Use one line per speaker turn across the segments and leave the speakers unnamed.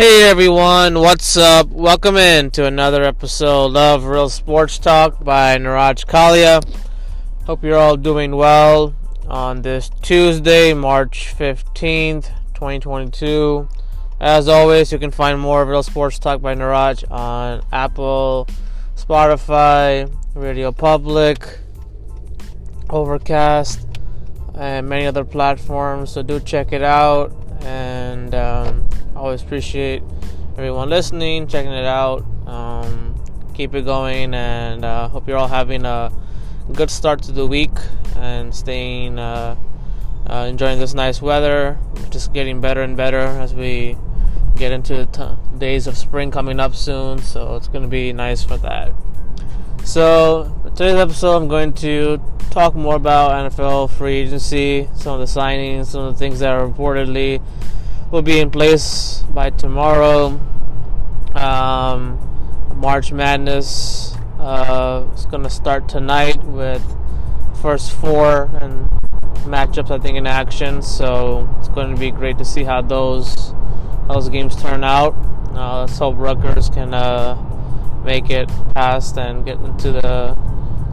Hey everyone, what's up? Welcome in to another episode of Real Sports Talk by Niraj Kalia. Hope you're all doing well on this Tuesday, March 15th, 2022. As always, you can find more of Real Sports Talk by Niraj on Apple, Spotify, Radio Public, Overcast, and many other platforms. So do check it out and um, always appreciate everyone listening, checking it out. Um, keep it going, and uh, hope you're all having a good start to the week and staying uh, uh, enjoying this nice weather. Just getting better and better as we get into t- days of spring coming up soon. So it's going to be nice for that. So today's episode, I'm going to talk more about NFL free agency, some of the signings, some of the things that are reportedly will be in place by tomorrow. Um, March Madness uh, is going to start tonight with first four and matchups I think in action. So it's going to be great to see how those those games turn out. Uh, let's hope Rutgers can uh, make it past and get into the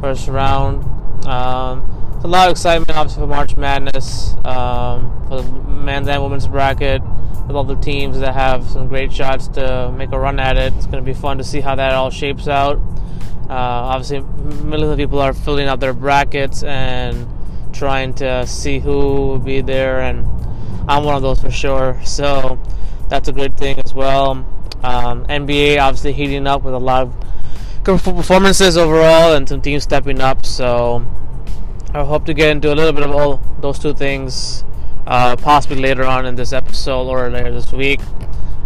first round. Um, a lot of excitement, obviously, for March Madness, um, for the men's and women's bracket, with all the teams that have some great shots to make a run at it. It's going to be fun to see how that all shapes out. Uh, obviously, millions of people are filling out their brackets and trying to see who will be there, and I'm one of those for sure. So that's a good thing as well. Um, NBA obviously heating up with a lot of good performances overall and some teams stepping up. So I hope to get into a little bit of all those two things, uh, possibly later on in this episode or later this week.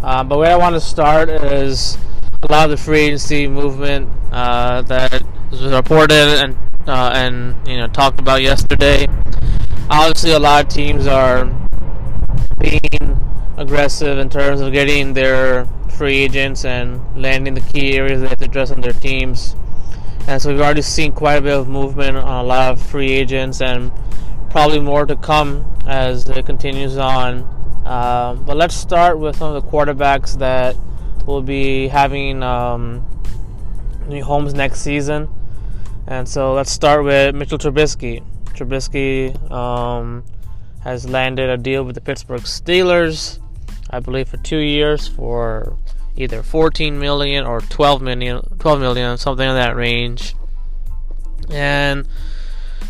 Um, but where I want to start is a lot of the free agency movement uh, that was reported and uh, and you know talked about yesterday. Obviously, a lot of teams are being aggressive in terms of getting their free agents and landing the key areas they have to address on their teams. And so we've already seen quite a bit of movement on a lot of free agents and probably more to come as it continues on. Uh, but let's start with some of the quarterbacks that will be having um, new homes next season. And so let's start with Mitchell Trubisky. Trubisky um, has landed a deal with the Pittsburgh Steelers, I believe, for two years for either 14 million or 12 million, 12 million, something in that range. And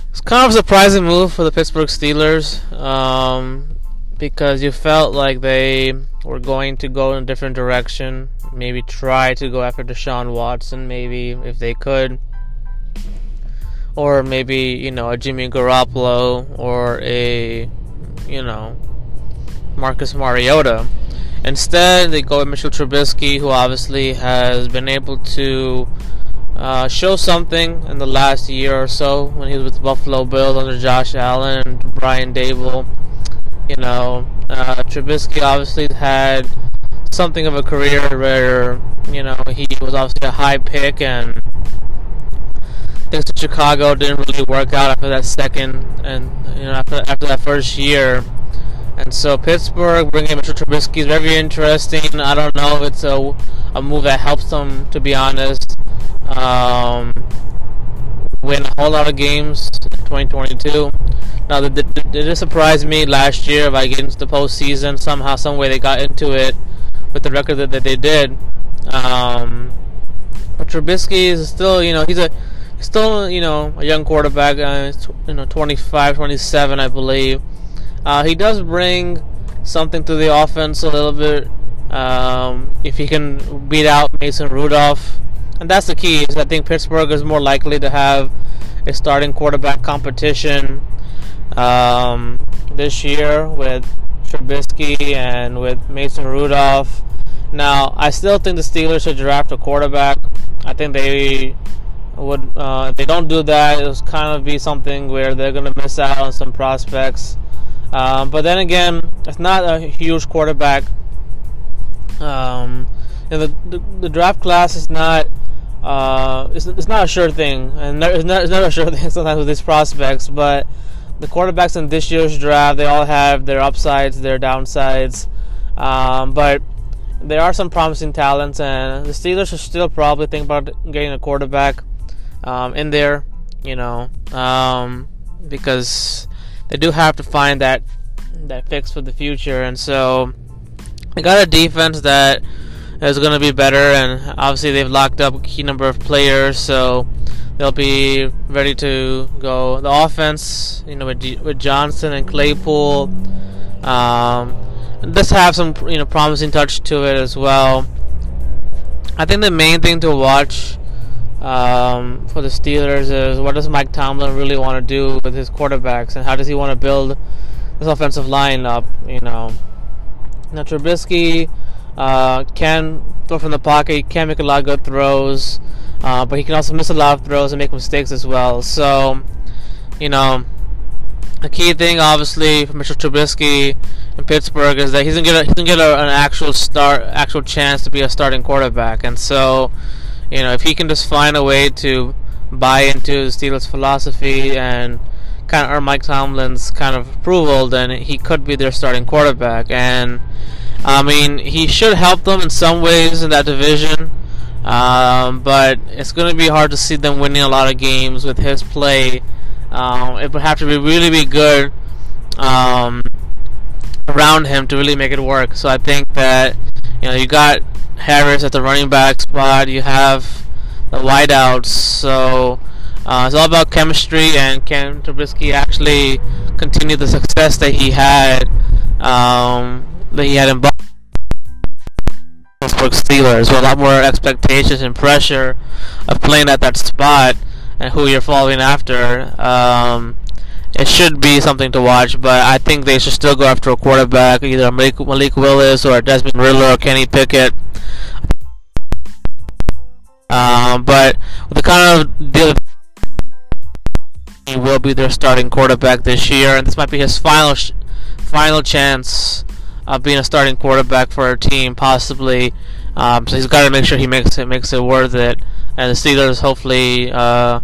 it's kind of a surprising move for the Pittsburgh Steelers um, because you felt like they were going to go in a different direction. Maybe try to go after Deshaun Watson, maybe if they could. Or maybe, you know, a Jimmy Garoppolo or a, you know, Marcus Mariota. Instead, they go with Mitchell Trubisky, who obviously has been able to uh, show something in the last year or so when he was with the Buffalo Bills under Josh Allen and Brian Daboll. You know, uh, Trubisky obviously had something of a career where you know he was obviously a high pick and things in Chicago didn't really work out after that second and you know after after that first year and so Pittsburgh bringing Mitchell Trubisky is very interesting. I don't know if it's a, a move that helps them, to be honest, um, win a whole lot of games in 2022. Now, did it surprise me last year by getting to the postseason. Somehow, some way they got into it with the record that, that they did. Um, but Trubisky is still, you know, he's a still, you know, a young quarterback. Uh, you know, 25, 27, I believe. Uh, he does bring something to the offense a little bit. Um, if he can beat out Mason Rudolph, and that's the key. Is I think Pittsburgh is more likely to have a starting quarterback competition um, this year with Trubisky and with Mason Rudolph. Now, I still think the Steelers should draft a quarterback. I think they would. Uh, if they don't do that, it'll kind of be something where they're going to miss out on some prospects. Um, but then again, it's not a huge quarterback. Um, the, the, the draft class is not uh, it's, it's not a sure thing, and it's not, it's not a sure thing sometimes with these prospects. But the quarterbacks in this year's draft, they all have their upsides, their downsides. Um, but there are some promising talents, and the Steelers should still probably think about getting a quarterback um, in there, you know, um, because they do have to find that that fix for the future, and so they got a defense that is going to be better, and obviously they've locked up a key number of players, so they'll be ready to go. The offense, you know, with, with Johnson and Claypool. Um, does have some you know promising touch to it as well. I think the main thing to watch um, for the Steelers is what does Mike Tomlin really want to do with his quarterbacks and how does he want to build this offensive line up? You know, now Trubisky uh, can throw from the pocket, he can make a lot of good throws, uh, but he can also miss a lot of throws and make mistakes as well. So, you know the key thing, obviously, for Mitchell Trubisky in Pittsburgh is that he's gonna get a, he's gonna get a, an actual start, actual chance to be a starting quarterback, and so you know if he can just find a way to buy into Steelers' philosophy and kind of earn Mike Tomlin's kind of approval, then he could be their starting quarterback. And I mean, he should help them in some ways in that division. Um, but it's going to be hard to see them winning a lot of games with his play um, it would have to be really be good um, around him to really make it work. So I think that you know you got Harris at the running back spot. You have the wideouts. So uh, it's all about chemistry, and can Trubisky actually continue the success that he had um, that he had in Pittsburgh Steelers with a lot more expectations and pressure of playing at that spot and who you're following after, um, it should be something to watch. But I think they should still go after a quarterback, either Malik, Malik Willis or Desmond Ridder or Kenny Pickett. Um, but the kind of deal he will be their starting quarterback this year, and this might be his final sh- final chance of being a starting quarterback for a team, possibly. Um, so he's got to make sure he makes it makes it worth it and the Steelers hopefully uh,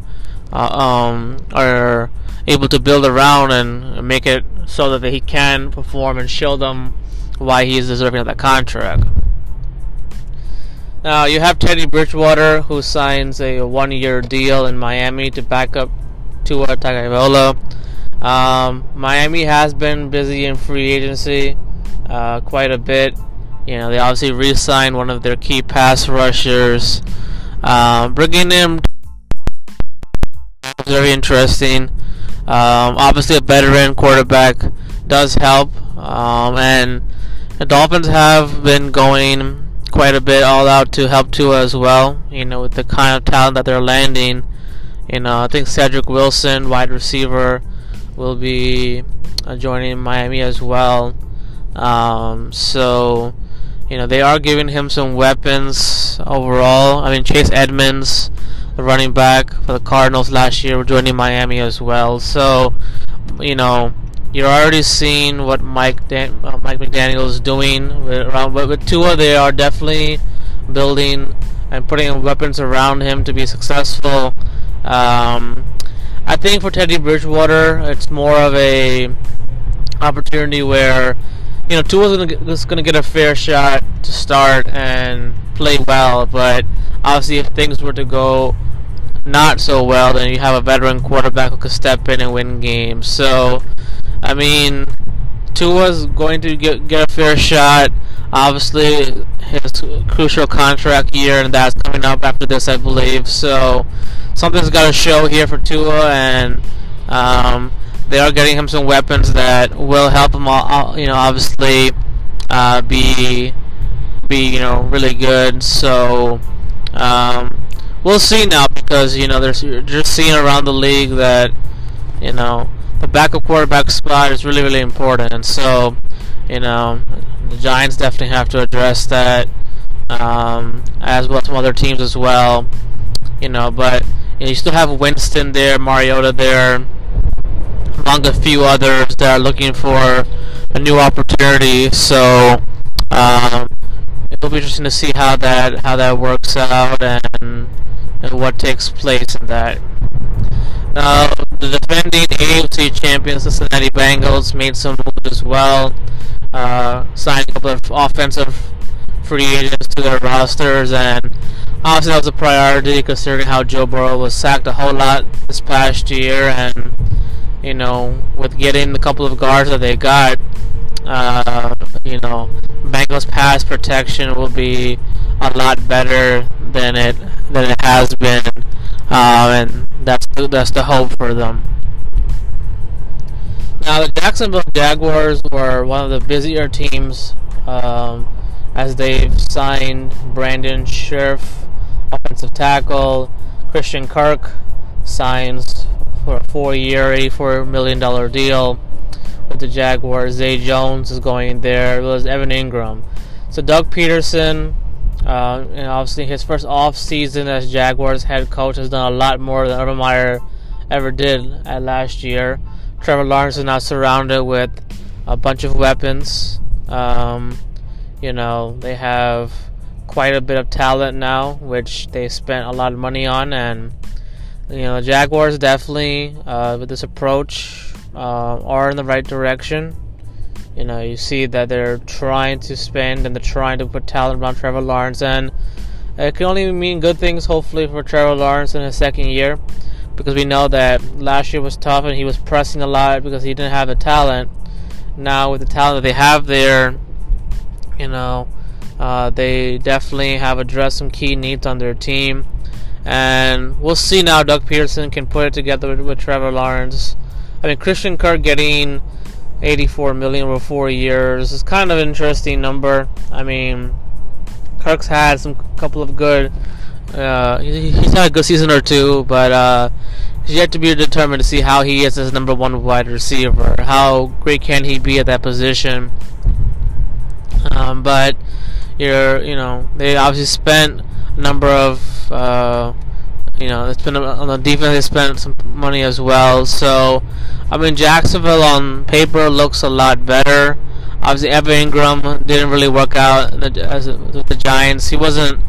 uh, um, are able to build around and make it so that he can perform and show them why he is deserving of that contract. Now you have Teddy Bridgewater who signs a one-year deal in Miami to back up Tua Tagovailoa. Um, Miami has been busy in free agency uh, quite a bit. You know they obviously re-signed one of their key pass rushers. Um, bringing him very interesting. Um, obviously, a veteran quarterback does help, um, and the Dolphins have been going quite a bit all out to help Tua as well. You know, with the kind of talent that they're landing. You know, I think Cedric Wilson, wide receiver, will be uh, joining Miami as well. Um, so you know, they are giving him some weapons overall. I mean, Chase Edmonds, running back for the Cardinals last year, joining Miami as well. So, you know, you're already seeing what Mike Dan- uh, Mike McDaniel is doing with, around with, with Tua. They are definitely building and putting weapons around him to be successful. Um, I think for Teddy Bridgewater, it's more of a opportunity where you know, gonna is gonna get a fair shot to start and play well, but obviously if things were to go not so well, then you have a veteran quarterback who could step in and win games. So, I mean, Tua's going to get get a fair shot. Obviously, his crucial contract year, and that's coming up after this, I believe. So, something's got to show here for Tua, and um, they are getting him some weapons that will help him. All, you know, obviously, uh, be be you know really good. So um, we'll see now because you know there's just seeing around the league that you know the backup quarterback spot is really really important, and so you know the Giants definitely have to address that um, as well as some other teams as well. You know, but you, know, you still have Winston there, Mariota there among a few others that are looking for a new opportunity. So um, it'll be interesting to see how that how that works out and and what takes place in that. Now, the defending AFC champions, Cincinnati Bengals, made some moves as well, uh, signing a couple of offensive free agents to their rosters, and obviously that was a priority considering how Joe Burrow was sacked a whole lot this past year, and you know, with getting the couple of guards that they got, uh, you know, Bengals pass protection will be a lot better than it than it has been, uh, and that's the, that's the hope for them. Now the Jacksonville Jaguars were one of the busier teams um, as they've signed Brandon Scherff, offensive tackle, Christian Kirk signs for a four-year, $84 million deal with the Jaguars. Zay Jones is going there. It was Evan Engram. So Doug Pederson, uh, and obviously his first off season as Jaguars head coach has done a lot more than Urban Meyer ever did at last year. Trevor Lawrence is now surrounded with a bunch of weapons. Um, you know, they have quite a bit of talent now, which they spent a lot of money on, and you know, Jaguars definitely uh, with this approach uh, are in the right direction. You know, you see that they're trying to spend and they're trying to put talent around Trevor Lawrence, and it can only mean good things, hopefully, for Trevor Lawrence in his second year, because we know that last year was tough and he was pressing a lot because he didn't have the talent. Now, with the talent that they have there, you know, uh, they definitely have addressed some key needs on their team. And we'll see now Doug Pederson can put it together with, with Trevor Lawrence. I mean, Christian Kirk getting 84 million over four years is kind of an interesting number. I mean, Kirk's had some couple of good. Uh, he's had a good season or two, but uh, he's yet to be determined to see how he is as number one wide receiver. How great can he be at that position? Um, but you're, you know, they obviously spent a number of, uh, you know, it's been on the defense. They spent some money as well. So, I mean, Jacksonville on paper looks a lot better. Obviously, Evan Engram didn't really work out as with the Giants. He wasn't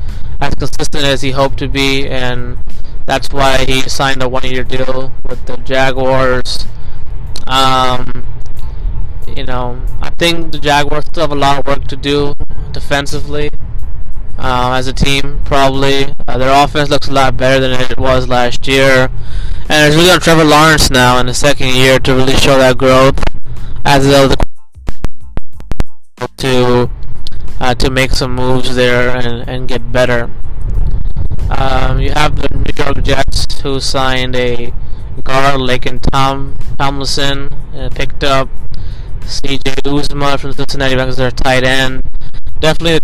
as consistent as he hoped to be, and that's why he signed a one-year deal with the Jaguars. Um, you know, I think the Jaguars still have a lot of work to do defensively uh, as a team. Probably uh, their offense looks a lot better than it was last year, and it's really on Trevor Lawrence now in the second year to really show that growth as well to uh, to make some moves there and, and get better. Um, you have the New York Jets who signed a guard, Laken Tom Tomlinson, uh, picked up C.J. Uzomah from the Cincinnati Bengals, their tight end. Definitely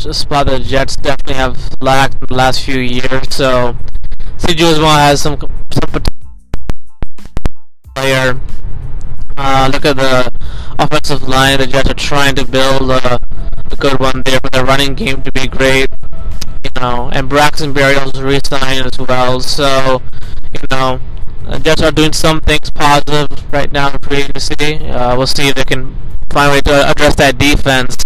spot that the Jets definitely have lacked in the last few years. So C.J. Uzomah has some some player. Uh, look at the offensive line. The Jets are trying to build a, a good one there for their running game to be great. You know, and Braxton Berrios re-signed as well. So, you know, the Jets are doing some things positive right now in free agency. Uh, we'll see if they can find a way to address that defense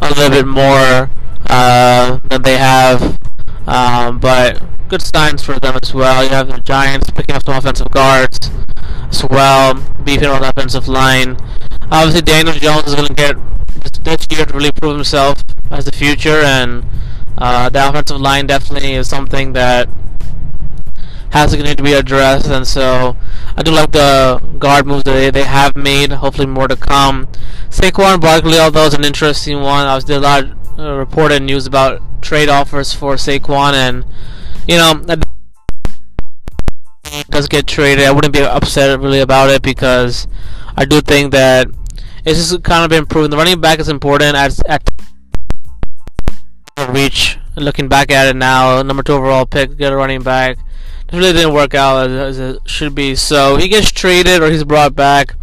a little bit more uh, than they have. Um, but good signs for them as well. You have the Giants picking up some offensive guards as well, beefing on the offensive line. Obviously, Daniel Jones is going to get this year to really prove himself as the future, and uh, the offensive line definitely is something that has to need to be addressed. And so I do like the guard moves that they, they have made. Hopefully more to come. Saquon Barkley, although is an interesting one. I was did a lot of uh, reported news about trade offers for Saquon, and you know does get traded. I wouldn't be upset really about it because I do think that it's just kind of been proven. The running back is important at at reach. Looking back at it now, number two overall pick, get a running back. It really didn't work out as, as it should be. So he gets traded or he's brought back.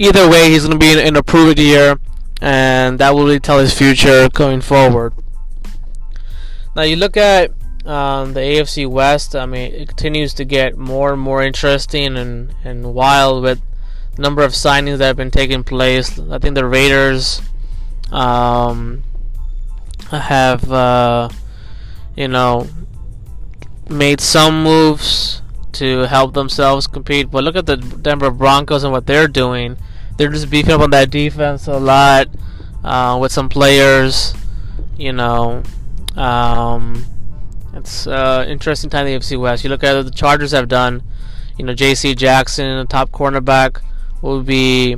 Either way, he's going to be in, in a proven year, and that will really tell his future going forward. Now you look at um, the AFC West. I mean, it continues to get more and more interesting and, and wild with the number of signings that have been taking place. I think the Raiders um, have, uh, you know, made some moves to help themselves compete. But look at the Denver Broncos and what they're doing. They're just beefing up on that defense a lot. uh, with some players. You know, um, it's uh, interesting time in the AFC West. You look at what the Chargers have done. You know, J.C. Jackson, the top cornerback, will be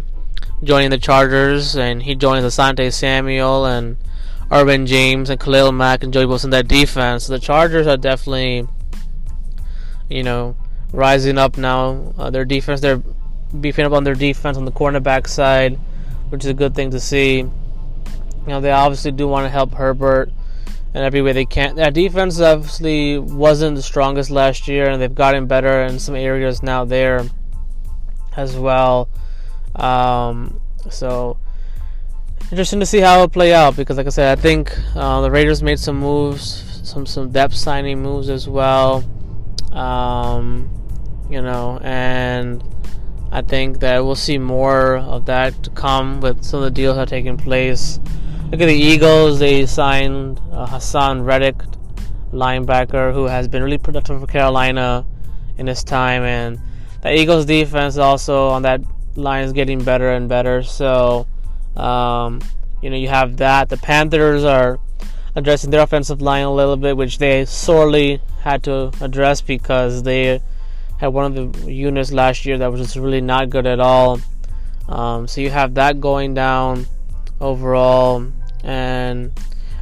joining the Chargers, and he joins Asante Samuel and Derwin James and Khalil Mack and Joey Wilson that defense. The Chargers are definitely, you know, rising up now. Uh, their defense, they're beefing up on their defense on the cornerback side, which is a good thing to see. You know, they obviously do want to help Herbert in every way they can. That defense obviously wasn't the strongest last year, and they've gotten better in some areas now there as well. Um, so interesting to see how it play out because, like I said, I think uh, the Raiders made some moves, some some depth signing moves as well. Um, you know, and I think that we'll see more of that to come with some of the deals that are taking place. Look at the Eagles; they signed uh, Haason Reddick, linebacker, who has been really productive for Carolina in his time, and the Eagles' defense also on that line is getting better and better. So um, you know, you have that. The Panthers are addressing their offensive line a little bit, which they sorely had to address because they had one of the units last year that was just really not good at all. Um, so you have that going down overall, and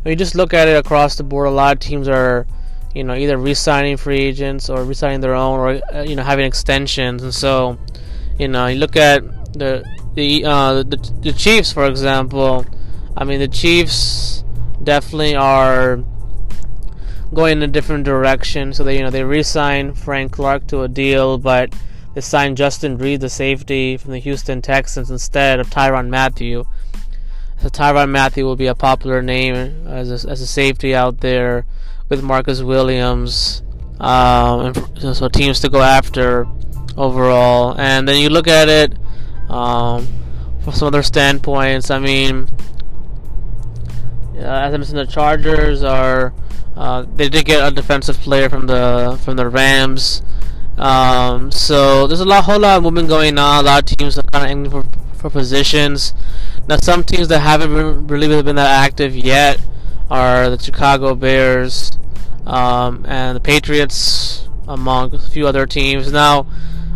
when you just look at it across the board, a lot of teams are, you know, either re-signing free agents or re-signing their own, or uh, you know, having extensions. And so, you know, you look at the the uh, the, the Chiefs, for example. I mean, the Chiefs definitely are going in a different direction. So they, you know, they re-signed Frank Clark to a deal, but they signed Justin Reid, the safety from the Houston Texans, instead of Tyrann Mathieu. So Tyrann Mathieu will be a popular name as a, as a safety out there with Marcus Williams. Um, so teams to go after overall. And then you look at it um, from some other standpoints, I mean, uh, as I mentioned, the Chargers are uh, they did get a defensive player from the from the Rams. Um, so there's a lot, whole lot of movement going on. A lot of teams are kind of aiming for, for positions. Now, some teams that haven't really been that active yet are the Chicago Bears um, and the Patriots, among a few other teams. Now,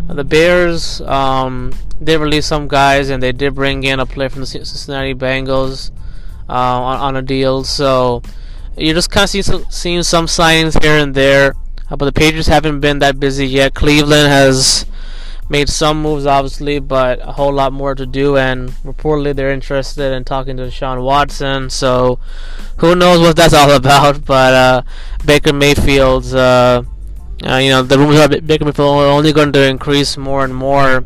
the Bears um, did release some guys, and they did bring in a player from the Cincinnati Bengals uh, on, on a deal. So you're just kind of seeing some, seeing some signs here and there, uh, but the Patriots haven't been that busy yet. Cleveland has made some moves, obviously, but a whole lot more to do. And reportedly, they're interested in talking to Sean Watson. So who knows what that's all about? But uh, Baker Mayfield's. Uh, uh, you know, the rumors about Baker Mayfield are only going to increase more and more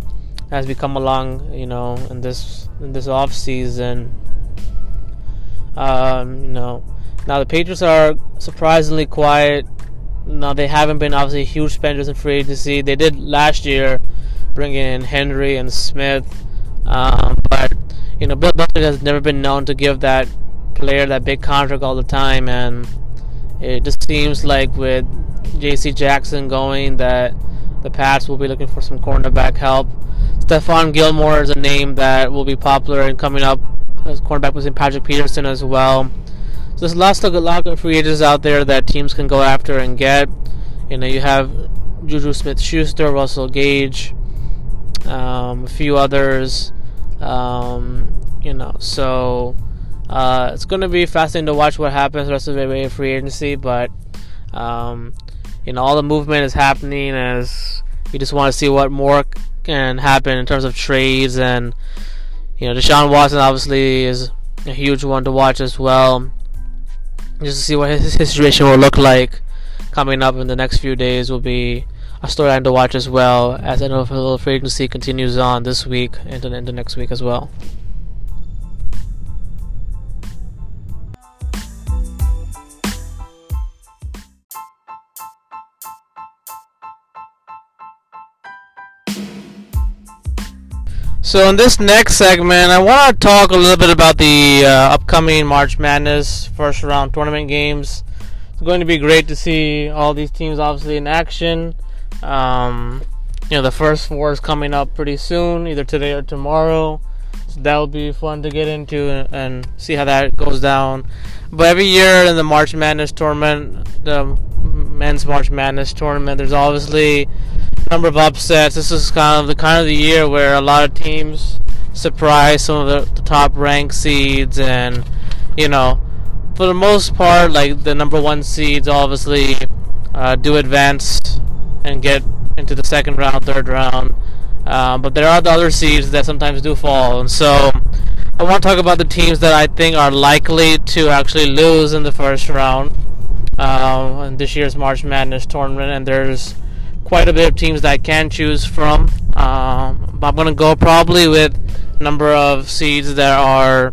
as we come along. You know, in this in this off season. Um, you know, now the Patriots are surprisingly quiet. Now they haven't been obviously huge spenders in free agency. They did last year, bringing in Henry and Smith, um, but you know Bill Belichick has never been known to give that player that big contract all the time, and it just seems like with J.C. Jackson going that the Pats will be looking for some cornerback help. Stephon Gilmore is a name that will be popular and coming up as cornerback was in Patrick Peterson as well. So there's lots of lot of free agents out there that teams can go after and get. You know, you have Juju Smith-Schuster, Russell Gage, um, a few others. Um, you know, so uh, it's going to be fascinating to watch what happens the rest of the free agency. But um, you know, all the movement is happening as we just want to see what more can happen in terms of trades and you know, Deshaun Watson obviously is a huge one to watch as well. Just to see what his, his situation will look like coming up in the next few days will be a storyline to watch as well as NFL free agency continues on this week and into next week as well. So in this next segment, I want to talk a little bit about the uh, upcoming March Madness first round tournament games. It's going to be great to see all these teams obviously in action. Um, you know, the first four is coming up pretty soon, either today or tomorrow. So that'll be fun to get into and, and see how that goes down. But every year in the March Madness tournament, the men's March Madness tournament, there's obviously number of upsets. This is kind of the kind of the year where a lot of teams surprise some of the, the top ranked seeds and you know for the most part like the number one seeds obviously uh, do advance and get into the second round third round. Um, but there are the other seeds that sometimes do fall. And so I want to talk about the teams that I think are likely to actually lose in the first round. Uh, in this year's March Madness tournament and there's quite a bit of teams that I can choose from um, but I'm going to go probably with number of seeds that are,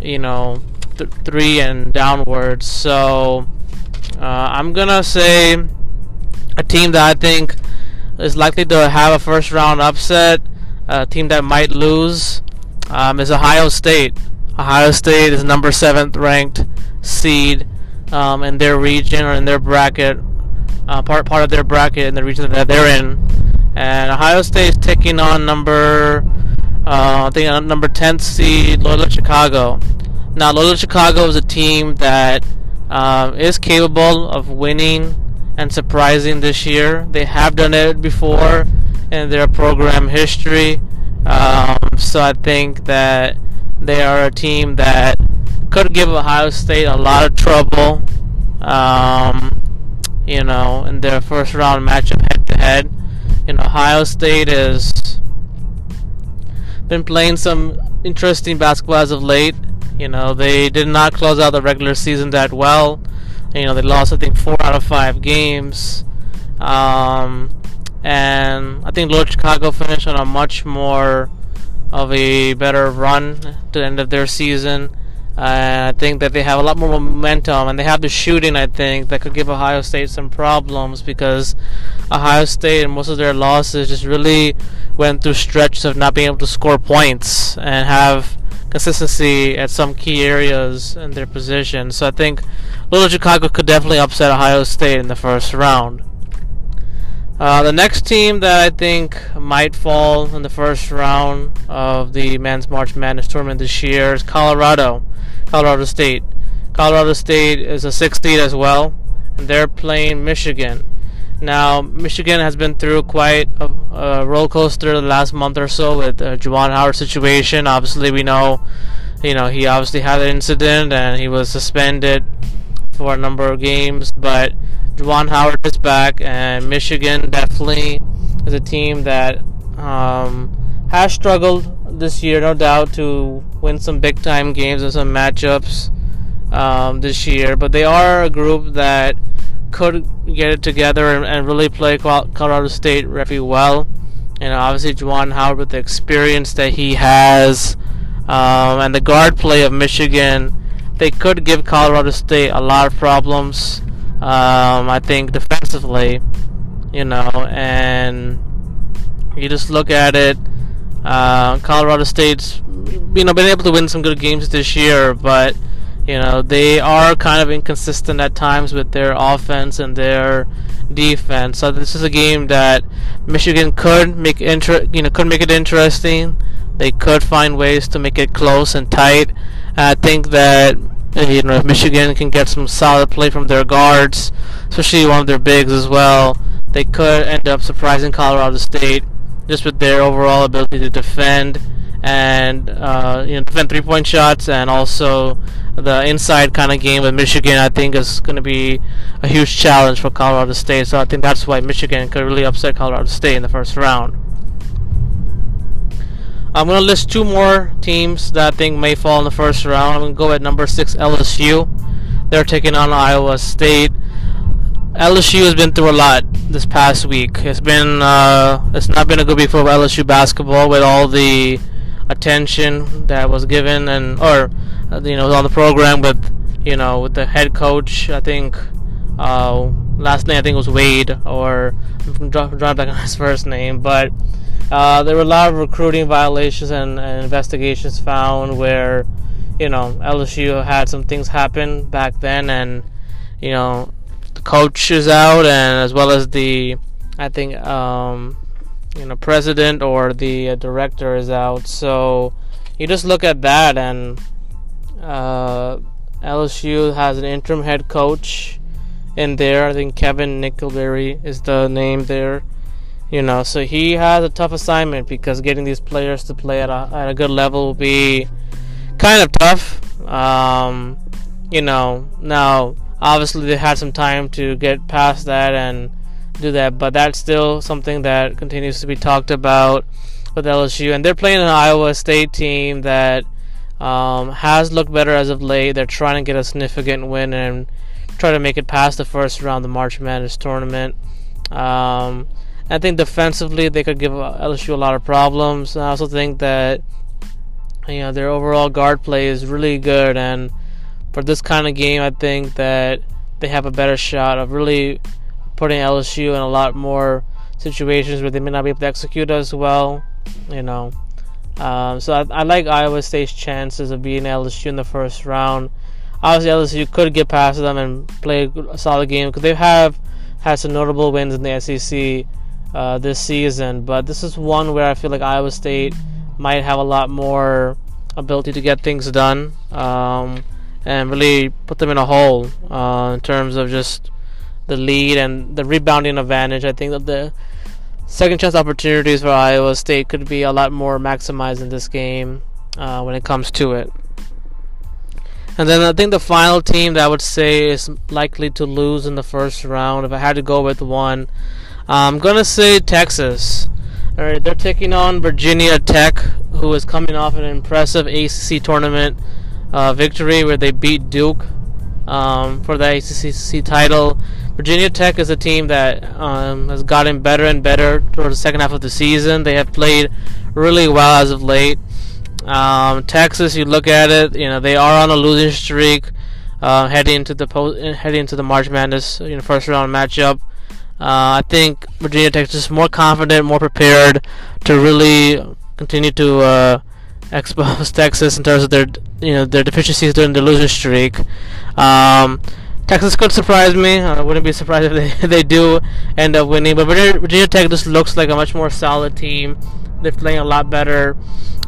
you know, th- three and downwards. So uh, I'm gonna say a team that I think is likely to have a first round upset, a team that might lose, um, is Ohio State. Ohio State is number seventh ranked seed um, in their region or in their bracket, uh, part part of their bracket in the region that they're in. And Ohio State is taking on number uh, I think number 10 seed Loyola Chicago. Now Loyola Chicago is a team that um, is capable of winning and surprising this year. They have done it before in their program history. Um, so I think that they are a team that could give Ohio State a lot of trouble. Um, you know, in their first round matchup head to head. And Ohio State has been playing some interesting basketball as of late. You know, they did not close out the regular season that well. You know, they lost I think four out of five games. Um, and I think Loyola Chicago finished on a much more of a better run to the end of their season. I think that they have a lot more momentum and they have the shooting, I think, that could give Ohio State some problems because Ohio State and most of their losses just really went through stretches of not being able to score points and have consistency at some key areas in their position. So I think Loyola Chicago could definitely upset Ohio State in the first round. Uh, the next team that I think might fall in the first round of the men's March Madness tournament this year is Colorado, Colorado State. Colorado State is a sixth seed as well, and they're playing Michigan. Now, Michigan has been through quite a, a roller coaster the last month or so with the Juwan Howard situation. Obviously, we know, you know, he obviously had an incident and he was suspended for a number of games, but Juwan Howard is back, and Michigan definitely is a team that um, has struggled this year, no doubt, to win some big time games and some matchups um, this year. But they are a group that could get it together and, and really play Colorado State very well. And obviously, Juwan Howard, with the experience that he has um, and the guard play of Michigan, they could give Colorado State a lot of problems. Um, I think defensively, you know, and you just look at it. Uh, Colorado State's, you know, been able to win some good games this year, but you know they are kind of inconsistent at times with their offense and their defense. So this is a game that Michigan could make inter- you know, could make it interesting. They could find ways to make it close and tight. I think that you know, if Michigan can get some solid play from their guards, especially one of their bigs as well, they could end up surprising Colorado State just with their overall ability to defend and uh, you know defend three-point shots and also the inside kind of game with Michigan. I think is going to be a huge challenge for Colorado State. So I think that's why Michigan could really upset Colorado State in the first round. I'm going to list two more teams that I think may fall in the first round. I'm going to go at number six, LSU. They're taking on Iowa State. LSU has been through a lot this past week. It's been uh, it's not been a good week for LSU basketball with all the attention that was given and or uh, you know on the program with you know with the head coach. I think uh, last name I think was Wade or drawing back on his first name, but uh, there were a lot of recruiting violations and, and, investigations found where, you know, LSU had some things happen back then, and you know, coach is out, and as well as the, I think, um, you know, president or the uh, director is out. So, you just look at that, and uh, LSU has an interim head coach in there. I think Kevin Nickelberry is the name there. You know, so he has a tough assignment because getting these players to play at a, at a good level will be kind of tough. Um, you know, now obviously they had some time to get past that and do that, but that's still something that continues to be talked about with LSU. And they're playing an Iowa State team that um, has looked better as of late. They're trying to get a significant win and try to make it past the first round of the March Madness tournament. Um, I think defensively they could give LSU a lot of problems. I also think that you know their overall guard play is really good, and for this kind of game, I think that they have a better shot of really putting LSU in a lot more situations where they may not be able to execute as well. You know, um, so I, I, like Iowa State's chances of beating LSU in the first round. Obviously, LSU could get past them and play a solid game because they have had some notable wins in the SEC uh, this season, but this is one where I feel like Iowa State might have a lot more ability to get things done um, and really put them in a hole uh, in terms of just the lead and the rebounding advantage. I think that the second chance opportunities for Iowa State could be a lot more maximized in this game uh, when it comes to it. And then I think the final team that I would say is likely to lose in the first round, if I had to go with one, I'm gonna say Texas. All right, they're taking on Virginia Tech, who is coming off an impressive ACC tournament uh, victory where they beat Duke um, for the ACC title. Virginia Tech is a team that um, has gotten better and better towards the second half of the season. They have played really well as of late. Um, Texas, you look at it, you know they are on a losing streak, uh, heading into the heading into the March Madness you know, first round matchup. Uh, I think Virginia Tech is just more confident, more prepared to really continue to uh, expose Texas in terms of their you know their deficiencies during the losing streak. Um, Texas could surprise me. I wouldn't be surprised if they, they do end up winning. But Virginia, Virginia Tech just looks like a much more solid team. They're playing a lot better.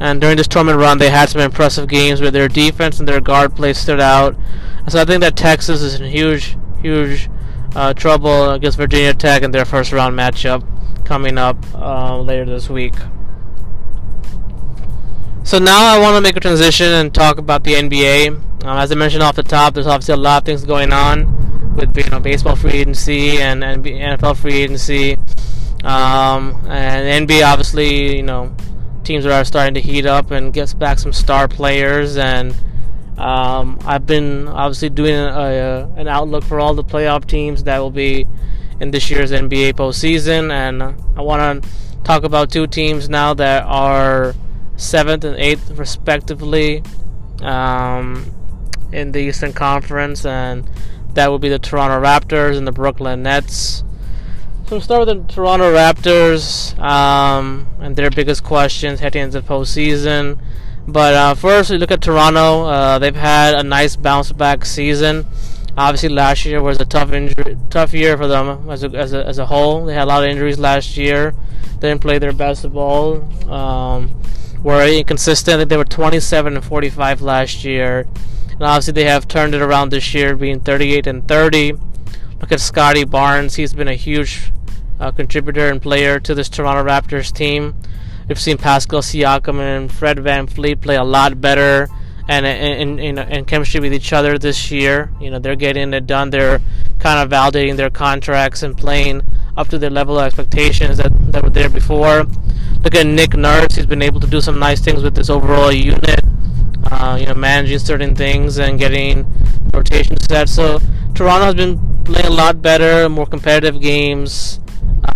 And during this tournament run, they had some impressive games where their defense and their guard play stood out. So I think that Texas is in huge, huge uh, trouble against Virginia Tech in their first round matchup coming up uh, later this week. So now I want to make a transition and talk about the NBA. Um, as I mentioned off the top, there's obviously a lot of things going on with you know baseball free agency and, NFL free agency, um, and NBA obviously you know teams are starting to heat up and gets back some star players. And um, I've been obviously doing a, a, an outlook for all the playoff teams that will be in this year's NBA postseason, and I want to talk about two teams now that are seventh and eighth respectively um, in the Eastern Conference, and that would be the Toronto Raptors and the Brooklyn Nets. So we'll start with the Toronto Raptors um, and their biggest questions heading into the postseason. But uh, first, we look at Toronto. Uh, they've had a nice bounce back season. Obviously, last year was a tough injury, tough year for them as a, as a, as a whole. They had a lot of injuries last year. They didn't play their best ball. Um, were inconsistent. They were 27 and 45 last year, and obviously they have turned it around this year, being 38 and 30. Look at Scottie Barnes. He's been a huge uh, contributor and player to this Toronto Raptors team. We've seen Pascal Siakam and Fred VanVleet play a lot better and in, in, in, chemistry with each other this year. You know, they're getting it done. They're kind of validating their contracts and playing up to their level of expectations that, that were there before. Look at Nick Nurse. He's been able to do some nice things with this overall unit. Uh, you know, managing certain things and getting rotation set. So Toronto has been playing a lot better, more competitive games.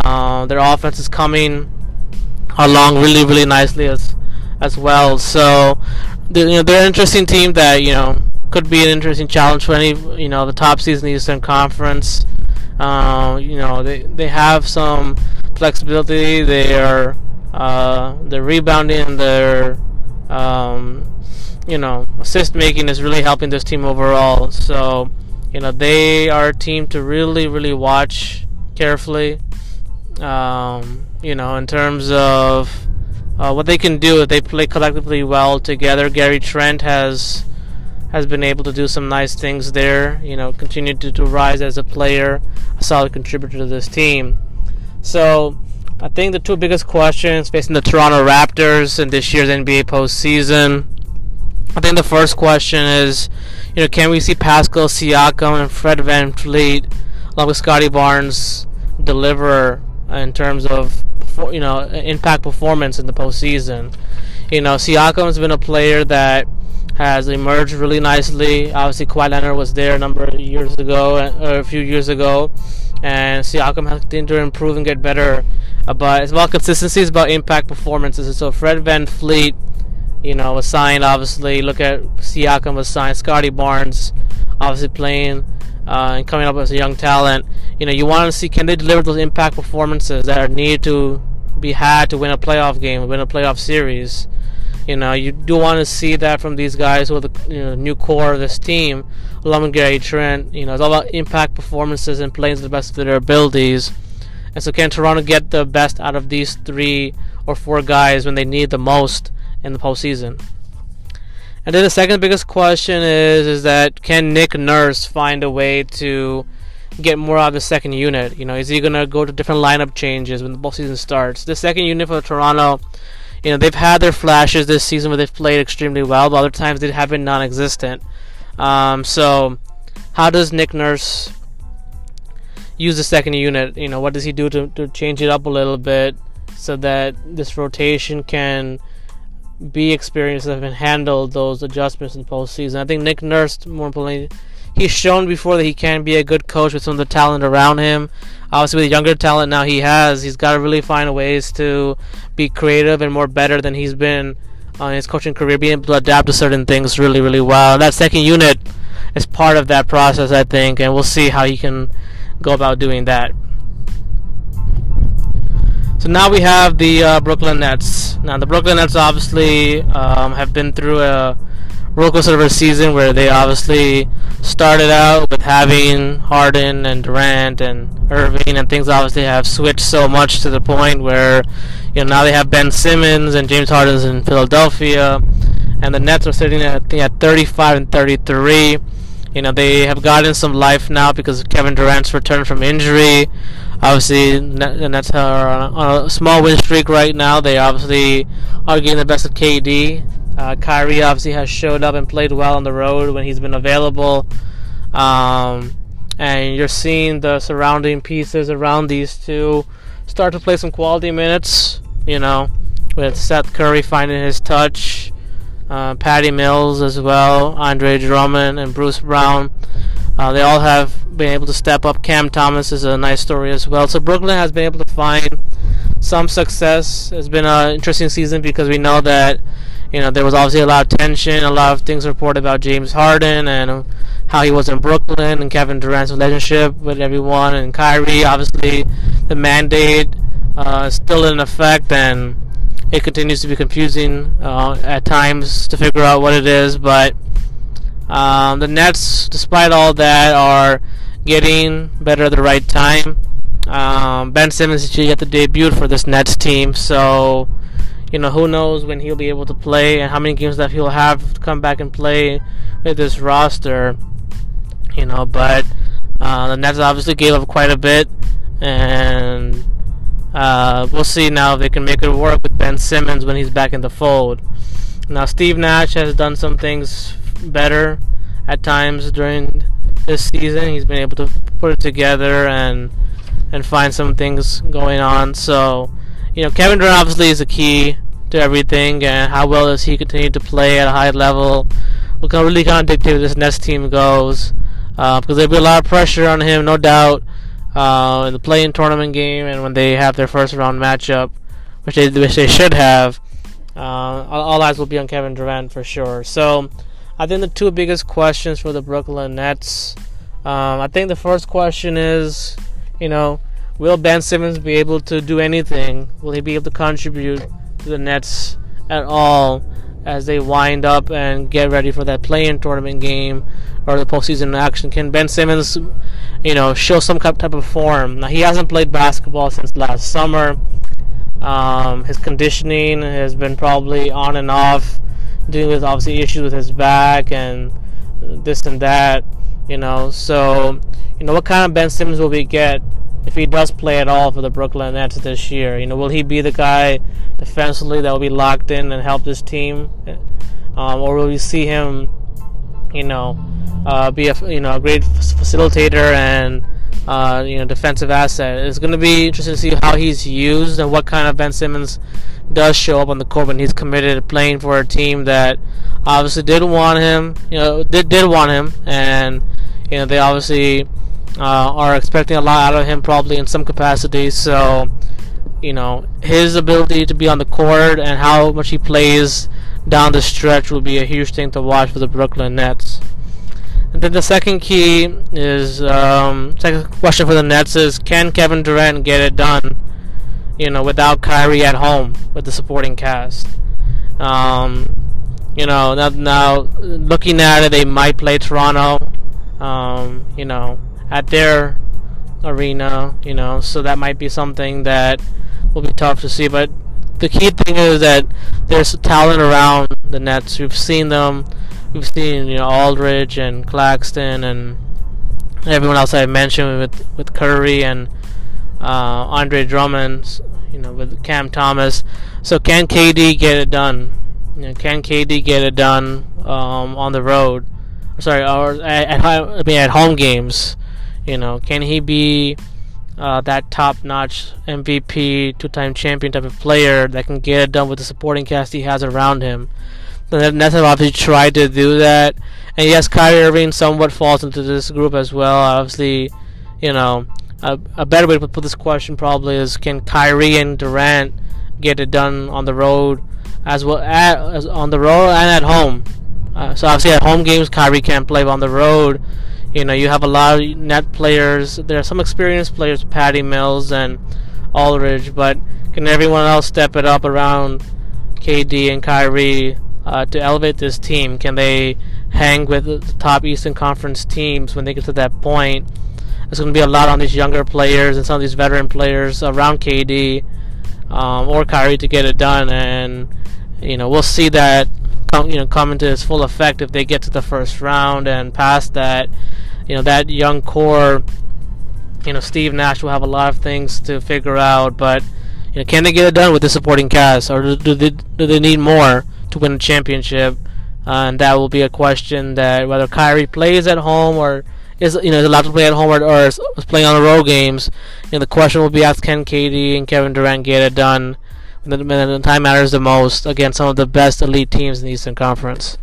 Uh, their offense is coming along really really nicely as as well. So they're, you know they're an interesting team that you know could be an interesting challenge for any you know the top seeds in the Eastern Conference. Uh, you know they they have some flexibility. They are uh, they're rebounding. Their um, you know assist making is really helping this team overall. So you know they are a team to really really watch carefully. Um, you know, in terms of uh, what they can do if they play collectively well together. Gary Trent has has been able to do some nice things there. You know, continue to, to rise as a player, a solid contributor to this team. So I think the two biggest questions facing the Toronto Raptors in this year's NBA postseason. I think the first question is, you know, can we see Pascal Siakam and Fred Van VanVleet, along with Scottie Barnes, deliver in terms of, you know, impact performance in the postseason? You know, Siakam has been a player that has emerged really nicely. Obviously, Kawhi Leonard was there a number of years ago, uh, or a few years ago, and Siakam has continued to improve and get better. But it's about consistency, it's about impact performances. So Fred VanVleet, you know, was signed. Obviously, look at Siakam was signed. Scottie Barnes, obviously playing uh, and coming up as a young talent. You know, you want to see can they deliver those impact performances that are needed to be had to win a playoff game, win a playoff series. You know, you do want to see that from these guys are the you know, new core of this team, along with Gary Trent. You know, it's all about impact performances and playing to the best of their abilities. And so, can Toronto get the best out of these three or four guys when they need the most in the postseason? And then the second biggest question is is that can Nick Nurse find a way to get more out of the second unit? You know, is he gonna go to different lineup changes when the postseason starts? The second unit for Toronto you know they've had their flashes this season where they've played extremely well, but other times they have been non-existent. Um, so, how does Nick Nurse use the second unit? You know, what does he do to, to change it up a little bit so that this rotation can be experienced and handle those adjustments in postseason? I think Nick Nurse, more importantly, he's shown before that he can be a good coach with some of the talent around him. Obviously, with the younger talent now he has, he's got to really find ways to be creative and more better than he's been uh, in his coaching career, being able to adapt to certain things really, really well. That second unit is part of that process, I think, and we'll see how he can go about doing that. So now we have the uh, Brooklyn Nets. Now the Brooklyn Nets obviously um, have been through a roller coaster of season where they obviously started out with having Harden and Durant and Irving, and things obviously have switched so much to the point where you know now they have Ben Simmons and James Harden's in Philadelphia, and the Nets are sitting at at 35 and 33. You know they have gotten some life now because Kevin Durant's returned from injury. Obviously, Nets are on a small win streak right now. They obviously are getting the best of KD uh, Kyrie obviously has showed up and played well on the road when he's been available. Um, and you're seeing the surrounding pieces around these two start to play some quality minutes, you know, with Seth Curry finding his touch, uh, Patty Mills as well, Andre Drummond, and Bruce Brown. Uh, they all have been able to step up. Cam Thomas is a nice story as well. So Brooklyn has been able to find some success. It's been an interesting season because we know that you know, there was obviously a lot of tension, a lot of things reported about James Harden and how he was in Brooklyn and Kevin Durant's relationship with everyone and Kyrie. Obviously, the mandate uh, is still in effect and it continues to be confusing uh, at times to figure out what it is. But um, the Nets, despite all that, are getting better at the right time. Um, ben Simmons actually got the debut for this Nets team, so you know, who knows when he'll be able to play and how many games that he'll have to come back and play with this roster. You know, but uh, the Nets obviously gave up quite a bit, and uh, we'll see now if they can make it work with Ben Simmons when he's back in the fold. Now, Steve Nash has done some things better at times during this season. He's been able to put it together and and find some things going on. So, you know, Kevin Durant obviously is a key to everything, and how well does he continue to play at a high level will really kind of dictate where this next team goes. Uh, because there'll be a lot of pressure on him, no doubt, uh, in the play-in tournament game and when they have their first round matchup, which they which they should have. Uh, all, eyes will be on Kevin Durant for sure. So, I think the two biggest questions for the Brooklyn Nets. Um, I think the first question is, you know, will Ben Simmons be able to do anything? Will he be able to contribute to the Nets at all as they wind up and get ready for that play-in tournament game or the postseason action. Can Ben Simmons, you know, show some type of form? Now he hasn't played basketball since last summer. Um, his conditioning has been probably on and off, dealing with obviously issues with his back and this and that. You know, so you know what kind of Ben Simmons will we get if he does play at all for the Brooklyn Nets this year? You know, will he be the guy defensively that will be locked in and help this team, um, or will we see him, you know, uh, be a you know a great facilitator and uh, you know defensive asset? It's going to be interesting to see how he's used and what kind of Ben Simmons does show up on the court when he's committed to playing for a team that obviously did want him, you know, did did want him, and you know they obviously uh, are expecting a lot out of him probably in some capacity. So, you know, his ability to be on the court and how much he plays down the stretch will be a huge thing to watch for the Brooklyn Nets. And then the second key is um, second question for the Nets is can Kevin Durant get it done? You know, without Kyrie at home with the supporting cast. Um, you know, now, now looking at it, they might play Toronto. Um, you know, at their arena, you know, so that might be something that will be tough to see. But the key thing is that there's talent around the Nets. We've seen them. We've seen you know Aldridge and Claxton and everyone else I mentioned with with Curry and uh, Andre Drummond. You know with Cam Thomas. So can KD get it done? You know, can KD get it done um, on the road? Sorry, or at, at I mean at home games. You know, can he be uh, that top-notch MVP, two-time champion type of player that can get it done with the supporting cast he has around him? The Nets have obviously tried to do that, and yes, Kyrie Irving somewhat falls into this group as well. Obviously, you know, a, a better way to put this question probably is: Can Kyrie and Durant get it done on the road as well as on the road and at home? Uh, so obviously, at home games, Kyrie can't play, but on the road you know, you have a lot of net players. There are some experienced players, Patty Mills and Aldridge, but can everyone else step it up around KD and Kyrie uh, to elevate this team? Can they hang with the top Eastern Conference teams when they get to that point? It's going to be a lot on these younger players and some of these veteran players around KD um, or Kyrie to get it done, and you know we'll see that come you know come into its full effect if they get to the first round and past that you know that young core. You know, Steve Nash will have a lot of things to figure out, but you know, can they get it done with the supporting cast, or do they do they need more to win a championship? Uh, and that will be a question that whether Kyrie plays at home or is you know is allowed to play at home or, or is, playing on the road games. You know, the question will be asked: Can KD and Kevin Durant get it done when the, the time matters the most against some of the best elite teams in the Eastern Conference?